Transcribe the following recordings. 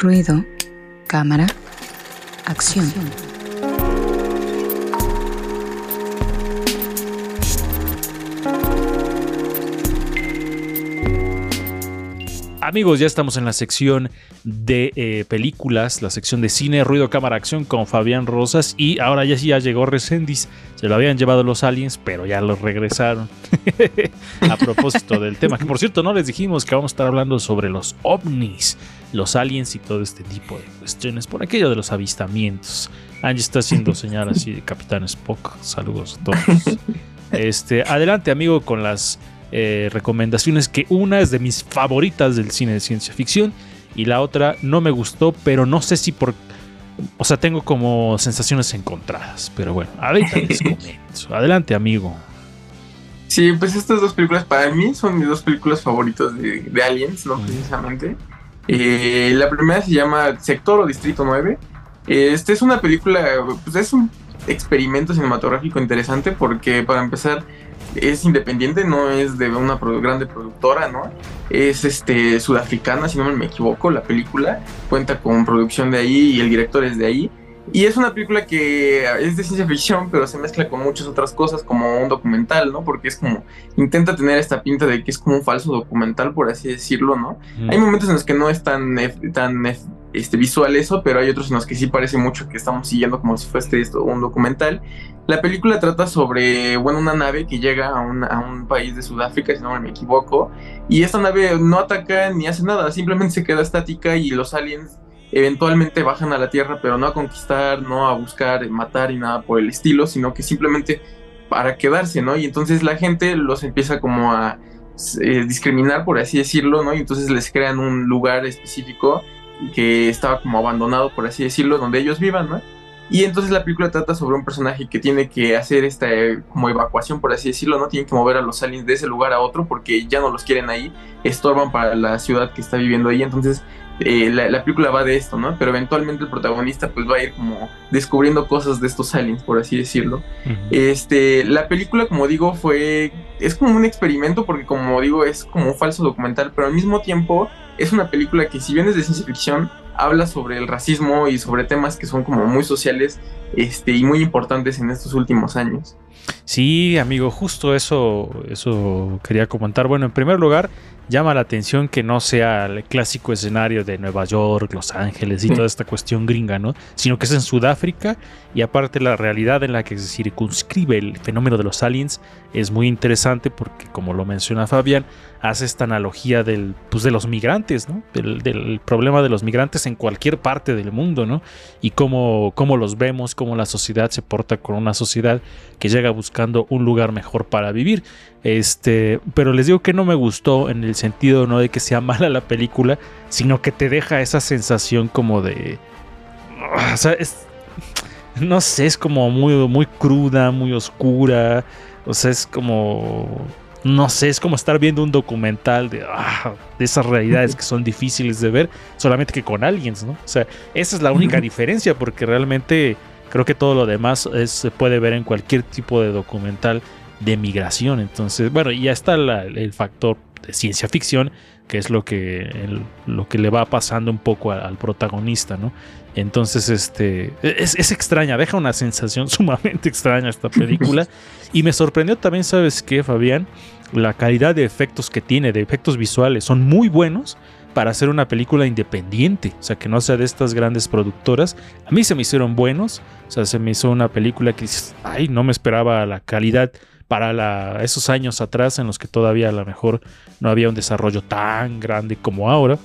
Ruido, cámara, acción. Amigos, ya estamos en la sección de eh, películas, la sección de cine, ruido, cámara, acción con Fabián Rosas. Y ahora ya sí ya llegó Resendis. Se lo habían llevado los aliens, pero ya los regresaron. a propósito del tema, que por cierto no les dijimos que vamos a estar hablando sobre los ovnis, los aliens y todo este tipo de cuestiones, por aquello de los avistamientos. Angie está haciendo señal así de Capitán Spock. Saludos a todos. Este, adelante, amigo, con las eh, recomendaciones que una es de mis favoritas del cine de ciencia ficción y la otra no me gustó, pero no sé si por... O sea, tengo como sensaciones encontradas, pero bueno, ahorita les comento. Adelante, amigo. Sí, pues estas dos películas para mí son mis dos películas favoritas de, Aliens, ¿no? Precisamente. Eh, la primera se llama Sector o Distrito 9. Esta es una película, pues es un experimento cinematográfico interesante porque para empezar es independiente, no es de una grande productora, ¿no? Es este sudafricana, si no me equivoco, la película cuenta con producción de ahí y el director es de ahí. Y es una película que es de ciencia ficción, pero se mezcla con muchas otras cosas, como un documental, ¿no? Porque es como, intenta tener esta pinta de que es como un falso documental, por así decirlo, ¿no? Hay momentos en los que no es tan, tan este, visual eso, pero hay otros en los que sí parece mucho que estamos siguiendo como si fuese esto un documental. La película trata sobre, bueno, una nave que llega a un, a un país de Sudáfrica, si no me equivoco, y esta nave no ataca ni hace nada, simplemente se queda estática y los aliens eventualmente bajan a la Tierra, pero no a conquistar, no a buscar matar y nada por el estilo, sino que simplemente para quedarse, ¿no? Y entonces la gente los empieza como a eh, discriminar, por así decirlo, ¿no? Y entonces les crean un lugar específico que estaba como abandonado, por así decirlo, donde ellos vivan, ¿no? Y entonces la película trata sobre un personaje que tiene que hacer esta eh, como evacuación, por así decirlo, ¿no? Tienen que mover a los aliens de ese lugar a otro porque ya no los quieren ahí, estorban para la ciudad que está viviendo ahí. Entonces eh, la, película va de esto, ¿no? Pero eventualmente el protagonista pues va a ir como descubriendo cosas de estos aliens, por así decirlo. Este, la película, como digo, fue, es como un experimento porque como digo, es como un falso documental, pero al mismo tiempo es una película que si bien es de ciencia ficción, habla sobre el racismo y sobre temas que son como muy sociales este, y muy importantes en estos últimos años. Sí, amigo, justo eso, eso quería comentar. Bueno, en primer lugar, llama la atención que no sea el clásico escenario de Nueva York, Los Ángeles y toda esta cuestión gringa, ¿no? Sino que es en Sudáfrica y aparte la realidad en la que se circunscribe el fenómeno de los aliens es muy interesante porque, como lo menciona Fabián, hace esta analogía del, pues, de los migrantes, ¿no? Del, problema de los migrantes en cualquier parte del mundo, ¿no? Y cómo, cómo los vemos, cómo la sociedad se porta con una sociedad que llega buscando un lugar mejor para vivir. Este, pero les digo que no me gustó en el sentido no de que sea mala la película, sino que te deja esa sensación como de. O sea, es, no sé, es como muy, muy cruda, muy oscura. O sea, es como. No sé, es como estar viendo un documental de, ah, de esas realidades que son difíciles de ver, solamente que con aliens, ¿no? O sea, esa es la única diferencia, porque realmente creo que todo lo demás se puede ver en cualquier tipo de documental de migración. Entonces, bueno, ya está el factor de ciencia ficción, que es lo que, lo que le va pasando un poco al, protagonista, ¿no? Entonces, este, es, extraña, deja una sensación sumamente extraña esta película. y me sorprendió también, ¿sabes qué, Fabián? La calidad de efectos que tiene, de efectos visuales, son muy buenos para hacer una película independiente, o sea, que no sea de estas grandes productoras. A mí se me hicieron buenos, o sea, se me hizo una película que dices, ay, no me esperaba la calidad para esos años atrás en los que todavía a lo mejor no había un desarrollo tan grande como ahora.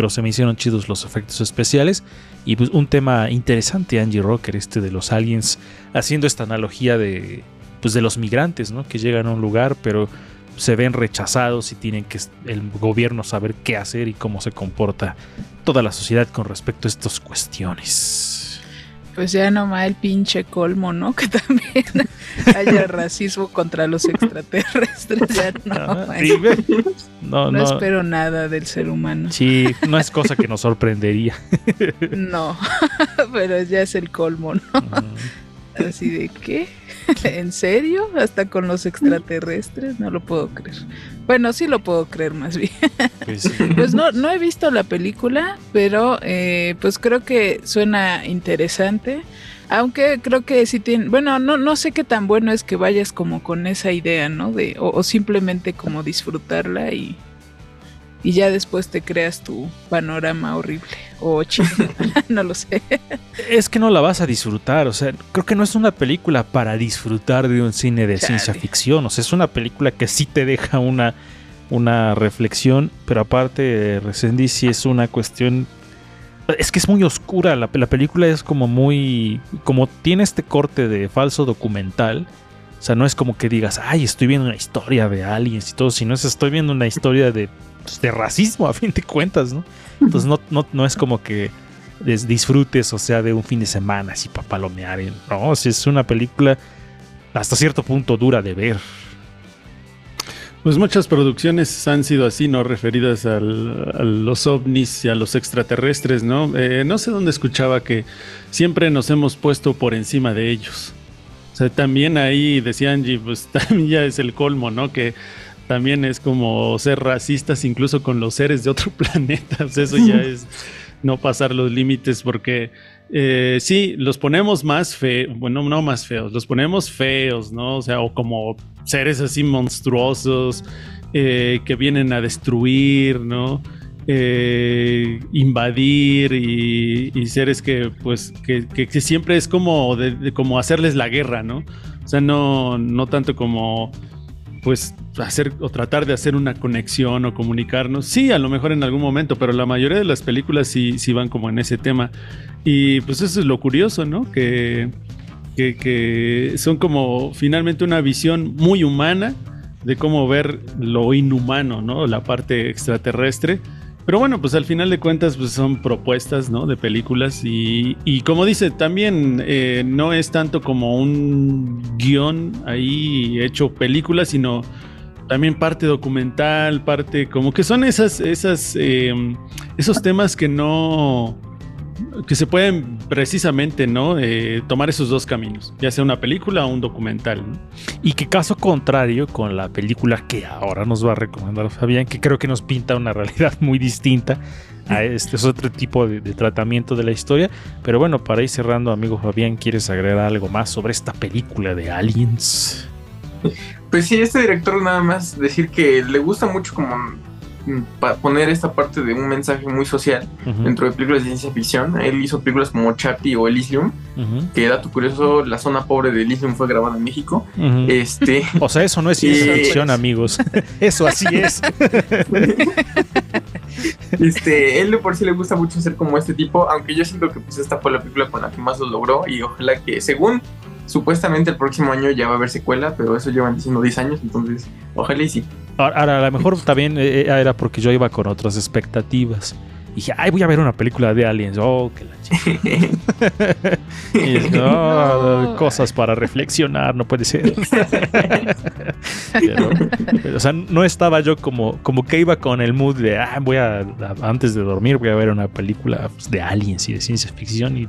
Pero se me hicieron chidos los efectos especiales. Y pues un tema interesante, Angie Rocker, este de los aliens, haciendo esta analogía de, pues de los migrantes, ¿no? Que llegan a un lugar, pero se ven rechazados y tienen que el gobierno saber qué hacer y cómo se comporta toda la sociedad con respecto a estas cuestiones pues ya nomás el pinche colmo, ¿no? Que también haya racismo contra los extraterrestres. Ya no, ah, no, no, espero nada del ser humano. Sí, no es cosa que nos sorprendería. No, pero ya es el colmo, ¿no? Así de qué. ¿En serio? ¿Hasta con los extraterrestres? No lo puedo creer. Bueno, sí lo puedo creer más bien. Pues, pues no, no he visto la película, pero eh, pues creo que suena interesante. Aunque creo que sí tiene, bueno, no, no sé qué tan bueno es que vayas como con esa idea, ¿no? De, o simplemente como disfrutarla y, y ya después te creas tu panorama horrible o chido, no lo sé. Es que no la vas a disfrutar, o sea, creo que no es una película para disfrutar de un cine de ciencia ficción, o sea, es una película que sí te deja una, una reflexión, pero aparte, Resendi sí es una cuestión... Es que es muy oscura, la, la película es como muy... como tiene este corte de falso documental, o sea, no es como que digas, ay, estoy viendo una historia de aliens y todo, sino es estoy viendo una historia de pues, de racismo a fin de cuentas, ¿no? Entonces no, no, no es como que disfrutes, o sea, de un fin de semana así para palomear. No, es una película hasta cierto punto dura de ver. Pues muchas producciones han sido así, ¿no? Referidas a los ovnis y a los extraterrestres, ¿no? Eh, no sé dónde escuchaba que siempre nos hemos puesto por encima de ellos. O sea, también ahí decía Angie, pues también ya es el colmo, ¿no? Que también es como ser racistas incluso con los seres de otro planeta. eso ya es no pasar los límites porque eh, sí, los ponemos más feos, bueno, no más feos, los ponemos feos, ¿no? O sea, o como seres así monstruosos eh, que vienen a destruir, ¿no? Eh, invadir y, seres que pues que, siempre es como, como hacerles la guerra, ¿no? O sea, no, no tanto como pues hacer o tratar de hacer una conexión o comunicarnos. Sí, a lo mejor en algún momento, pero la mayoría de las películas sí, sí van como en ese tema. Y pues eso es lo curioso, ¿no? Que, que, que son como finalmente una visión muy humana de cómo ver lo inhumano, ¿no? La parte extraterrestre pero bueno, pues al final de cuentas pues son propuestas, ¿no? De películas y, y como dice, también eh, no es tanto como un guion ahí hecho película, sino también parte documental, parte como que son esas, esas, eh, esos temas que no que se pueden precisamente no eh, tomar esos dos caminos, ya sea una película o un documental. Y que caso contrario con la película que ahora nos va a recomendar Fabián, que creo que nos pinta una realidad muy distinta a este es otro tipo de, tratamiento de la historia. Pero bueno, para ir cerrando, amigo Fabián, ¿quieres agregar algo más sobre esta película de Aliens? Pues sí, este director nada más decir que le gusta mucho como poner esta parte de un mensaje muy social dentro de películas de ciencia ficción. Él hizo películas como Chappie o Elysium, que dato curioso, la zona pobre de Elysium fue grabada en México. este, o sea, eso no es ciencia ficción, amigos. eso así es. este, él de por sí le gusta mucho ser como este tipo, aunque yo siento que pues esta fue la película con la que más lo logró y ojalá que según Supuestamente el próximo año ya va a haber secuela, pero eso llevan diciendo 10 años, entonces ojalá y sí. Ahora, a lo mejor también eh, eh, era porque yo iba con otras expectativas. Y dije, ay, voy a ver una película de aliens. Oh, que la y no, cosas para reflexionar, no puede ser. o sea, no estaba yo como, como que iba con el mood de, ah, voy a, antes de dormir, voy a ver una película pues, de aliens y de ciencia ficción. Y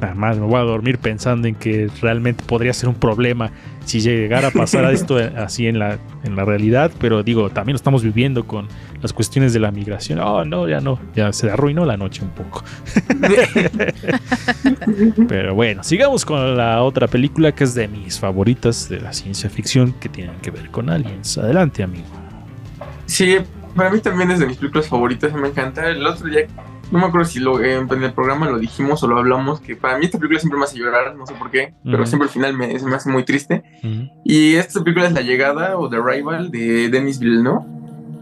Además, me voy a dormir pensando en que realmente podría ser un problema si llegara a pasar esto así en la, en la realidad, pero digo, también lo estamos viviendo con las cuestiones de la migración. Oh, no, ya no, ya se arruinó la noche un poco. pero bueno, sigamos con la otra película que es de mis favoritas de la ciencia ficción que tienen que ver con aliens. Adelante, amigo. Sí, para mí también es de mis películas favoritas, me encanta. El otro día no me acuerdo si lo, en el programa lo dijimos o lo hablamos, que para mí esta película siempre me hace llorar, no sé por qué, pero siempre al final me, me hace muy triste. Y esta película es La Llegada o The Arrival de Denis Villeneuve,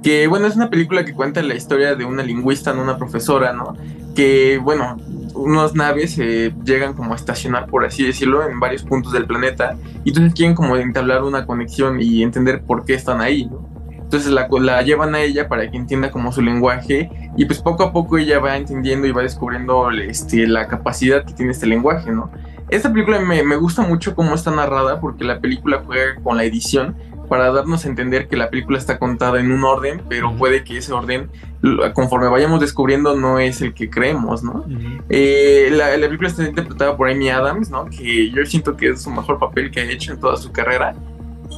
que bueno, es una película que cuenta la historia de una lingüista, ¿no? una profesora, ¿no? Que bueno, unas naves eh, llegan como a estacionar, por así decirlo, en varios puntos del planeta, y entonces quieren como entablar una conexión y entender por qué están ahí, ¿no? Entonces la, la llevan a ella para que entienda como su lenguaje y pues poco a poco ella va entendiendo y va descubriendo este, la capacidad que tiene este lenguaje, ¿no? Esta película me, me gusta mucho cómo está narrada porque la película juega con la edición para darnos a entender que la película está contada en un orden, pero puede que ese orden, conforme vayamos descubriendo, no es el que creemos, ¿no? Eh, la, película está interpretada por Amy Adams, ¿no? Que yo siento que es su mejor papel que ha hecho en toda su carrera.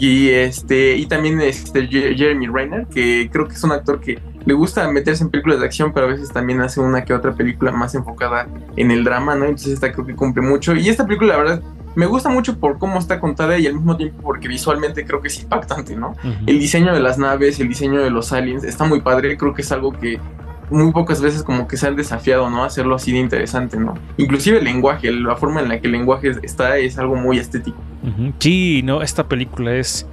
Y este, y también este Jeremy Renner, que creo que es un actor que le gusta meterse en películas de acción, pero a veces también hace una que otra película más enfocada en el drama, ¿no? Entonces esta creo que cumple mucho. Y esta película, la verdad, me gusta mucho por cómo está contada y al mismo tiempo porque visualmente creo que es impactante, ¿no? El diseño de las naves, el diseño de los aliens está muy padre, creo que es algo que muy pocas veces como que se han desafiado, ¿no? Hacerlo así de interesante, ¿no? Inclusive el lenguaje, la forma en la que el lenguaje está es algo muy estético. Sí, no, esta película es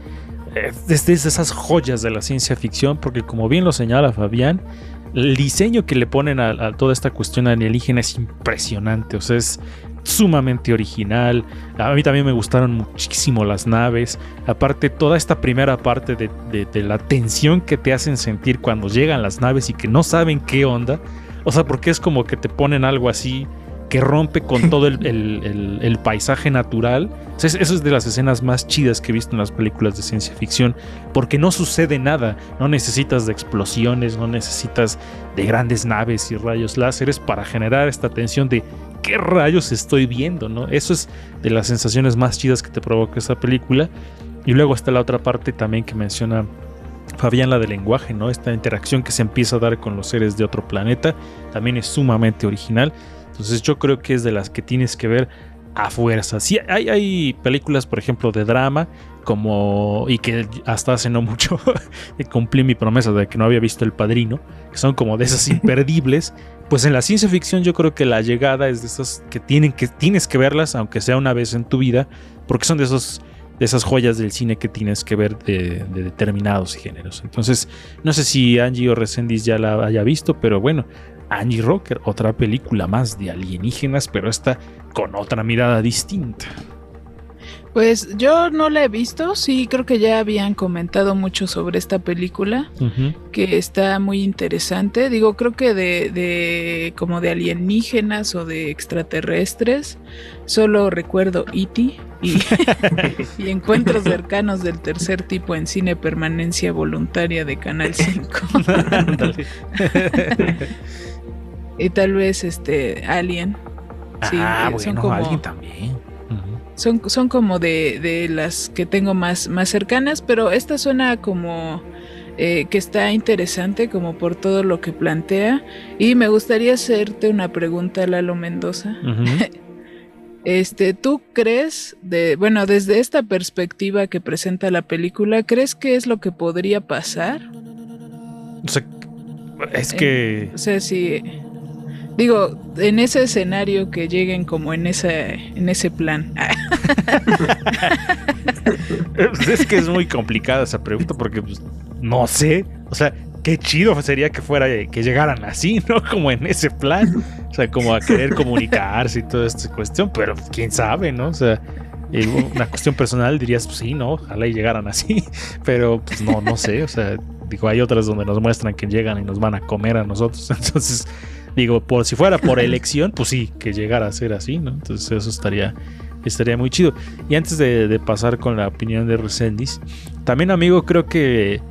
desde esas joyas de la ciencia ficción, porque como bien lo señala Fabián, el diseño que le ponen a, toda esta cuestión alienígena es impresionante, o sea, es sumamente original. A mí también me gustaron muchísimo las naves. Aparte, toda esta primera parte de, la tensión que te hacen sentir cuando llegan las naves y que no saben qué onda. O sea, porque es como que te ponen algo así que rompe con todo el, paisaje natural. Eso es de las escenas más chidas que he visto en las películas de ciencia ficción, porque no sucede nada, no necesitas de explosiones, no necesitas de grandes naves y rayos láseres para generar esta tensión de qué rayos estoy viendo, ¿no? Eso es de las sensaciones más chidas que te provoca esta película. Y luego está la otra parte también que menciona Fabián, la del lenguaje, ¿no? Esta interacción que se empieza a dar con los seres de otro planeta, también es sumamente original. Entonces yo creo que es de las que tienes que ver a fuerza. Sí, hay, hay películas, por ejemplo, de drama, como. y que hasta hace no mucho cumplí mi promesa de que no había visto El Padrino, que son como de esas imperdibles. Pues en la ciencia ficción yo creo que la llegada es de esas que, tienen que tienes que verlas, aunque sea una vez en tu vida, porque son de esos de esas joyas del cine que tienes que ver de, determinados géneros. Entonces, no sé si Angie o Resendiz ya la haya visto, pero bueno, Angie Rocker, otra película más de alienígenas, pero esta con otra mirada distinta. Pues yo no la he visto, sí creo que ya habían comentado mucho sobre esta película, que está muy interesante. Digo, creo que de, de, como de alienígenas o de extraterrestres, solo recuerdo E.T. Y, y encuentros cercanos del tercer tipo en cine permanencia voluntaria de Canal 5. Y tal vez este Alien. Sí, ah, bueno, son como, Alien también. Son, son, como de, de, las que tengo más, más cercanas, pero esta suena como eh, que está interesante, como por todo lo que plantea. Y me gustaría hacerte una pregunta, Lalo Mendoza. Este, ¿tú crees de, bueno, desde esta perspectiva que presenta la película, ¿crees que es lo que podría pasar? O sea, es que. o sea, si Digo, en ese escenario que lleguen como en ese, en ese plan. es que es muy complicada esa pregunta porque pues, no sé. O sea, qué chido sería que fuera que llegaran así, ¿no? Como en ese plan. O sea, como a querer comunicarse y toda esta cuestión. Pero quién sabe, ¿no? O sea, una cuestión personal dirías, pues sí, ¿no? Ojalá y llegaran así. Pero pues no, no sé. O sea, digo, hay otras donde nos muestran que llegan y nos van a comer a nosotros. Entonces Digo, por si fuera por elección, pues sí, que llegara a ser así, ¿no? Entonces eso estaría, estaría muy chido. Y antes de, pasar con la opinión de Resendis, también amigo, creo que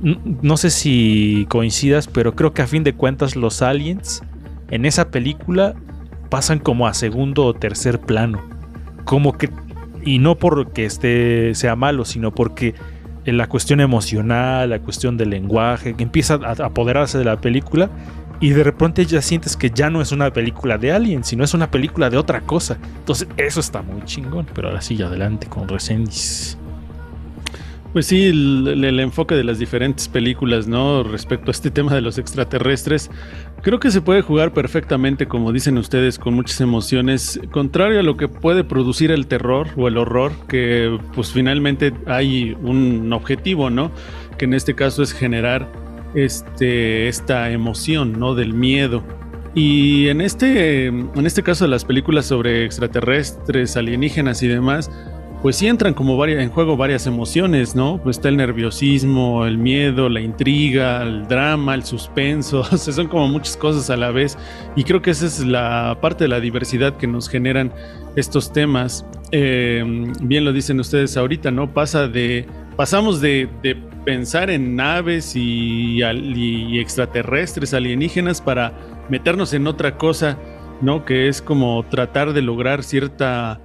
no sé si coincidas, pero creo que a fin de cuentas los aliens en esa película pasan como a segundo o tercer plano. Como que, y no porque esté, sea malo, sino porque la cuestión emocional, la cuestión del lenguaje, que empieza a apoderarse de la película y de repente ya sientes que ya no es una película de Alien, sino es una película de otra cosa. Entonces, eso está muy chingón. Pero ahora sí, adelante con Resendis. Pues sí, el, enfoque de las diferentes películas, ¿no? Respecto a este tema de los extraterrestres, creo que se puede jugar perfectamente, como dicen ustedes, con muchas emociones, contrario a lo que puede producir el terror o el horror, que pues finalmente hay un objetivo, ¿no? Que en este caso es generar este, esta emoción, ¿no? Del miedo. Y en este, en este caso de las películas sobre extraterrestres, alienígenas y demás, pues sí entran como varias, en juego varias emociones, ¿no? Pues está el nerviosismo, el miedo, la intriga, el drama, el suspenso, o son como muchas cosas a la vez. Y creo que esa es la parte de la diversidad que nos generan estos temas. Eh, bien lo dicen ustedes ahorita, ¿no? Pasa de pasamos de, pensar en naves y, extraterrestres, alienígenas, para meternos en otra cosa, ¿no? Que es como tratar de lograr cierta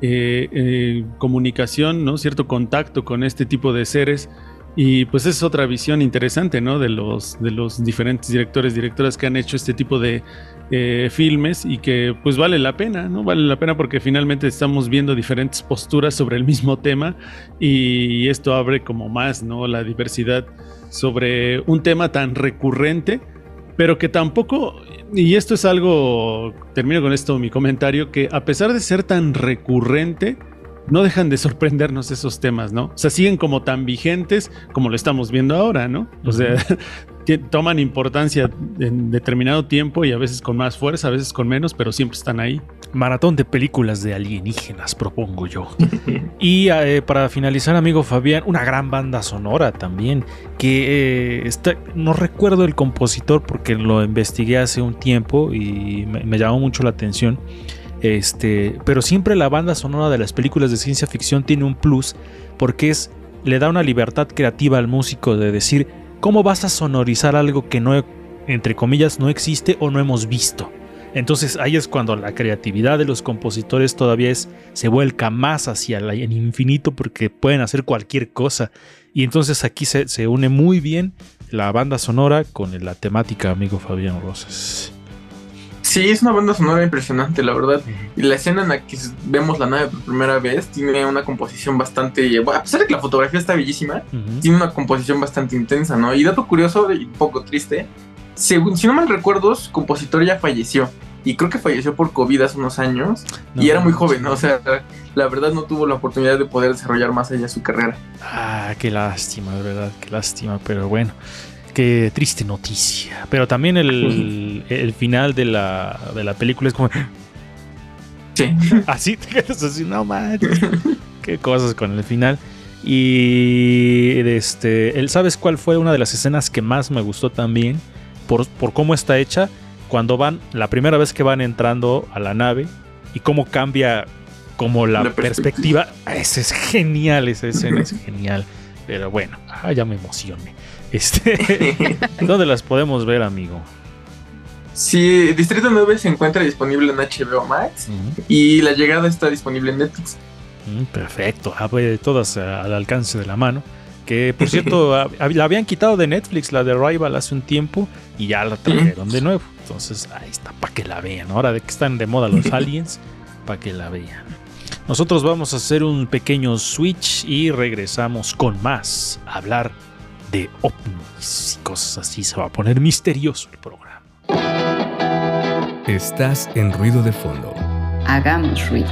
eh, eh, comunicación, ¿no? Cierto contacto con este tipo de seres. Y pues es otra visión interesante, ¿no? De los, de los diferentes directores, directoras que han hecho este tipo de, eh, filmes y que pues vale la pena, ¿no? Vale la pena porque finalmente estamos viendo diferentes posturas sobre el mismo tema y esto abre como más, ¿no? La diversidad sobre un tema tan recurrente, pero que tampoco, y esto es algo, termino con esto mi comentario, que a pesar de ser tan recurrente, no dejan de sorprendernos esos temas, ¿no? O sea, siguen como tan vigentes como lo estamos viendo ahora, ¿no? O sea, toman importancia en determinado tiempo y a veces con más fuerza, a veces con menos, pero siempre están ahí. Maratón de películas de alienígenas, propongo yo. y eh, para finalizar, amigo Fabián, una gran banda sonora también, que eh, está, no recuerdo el compositor porque lo investigué hace un tiempo y me llamó mucho la atención. Este, pero siempre la banda sonora de las películas de ciencia ficción tiene un plus porque es le da una libertad creativa al músico de decir cómo vas a sonorizar algo que no entre comillas no existe o no hemos visto. Entonces ahí es cuando la creatividad de los compositores todavía se vuelca más hacia el infinito porque pueden hacer cualquier cosa. Y entonces aquí se, se une muy bien la banda sonora con la temática, amigo Fabián Rosas. Sí, es una banda sonora impresionante, la verdad. Y la escena en la que vemos la nave por primera vez tiene una composición bastante. a pesar de que la fotografía está bellísima, tiene una composición bastante intensa, ¿no? Y dato curioso y poco triste: según, si no mal recuerdo, su compositor ya falleció. Y creo que falleció por COVID hace unos años. y era muy joven, ¿no? O sea, la verdad no tuvo la oportunidad de poder desarrollar más allá su carrera. Ah, qué lástima, de verdad, qué lástima. Pero bueno qué triste noticia. Pero también el, el final de la, de la película es como. Sí. Así te quedas así, no manches. qué cosas con el final. Y este, ¿sabes cuál fue una de las escenas que más me gustó también? Por, por cómo está hecha. Cuando van, la primera vez que van entrando a la nave y cómo cambia como la, perspectiva. Esa es genial, esa escena es genial. Pero bueno, ah, ya me emocioné. Este, ¿Dónde las podemos ver, amigo? Sí, Distrito 9 se encuentra disponible en HBO Max y la llegada está disponible en Netflix. Mm, perfecto, ah, pues, todas al alcance de la mano. Que por cierto, la habían quitado de Netflix, la de Rival, hace un tiempo y ya la trajeron de nuevo. Entonces, ahí está, para que la vean. Ahora de que están de moda los aliens, para que la vean. Nosotros vamos a hacer un pequeño switch y regresamos con más a hablar de ovnis y cosas así. Se va a poner misterioso el programa. Estás en ruido de fondo. Hagamos ruido.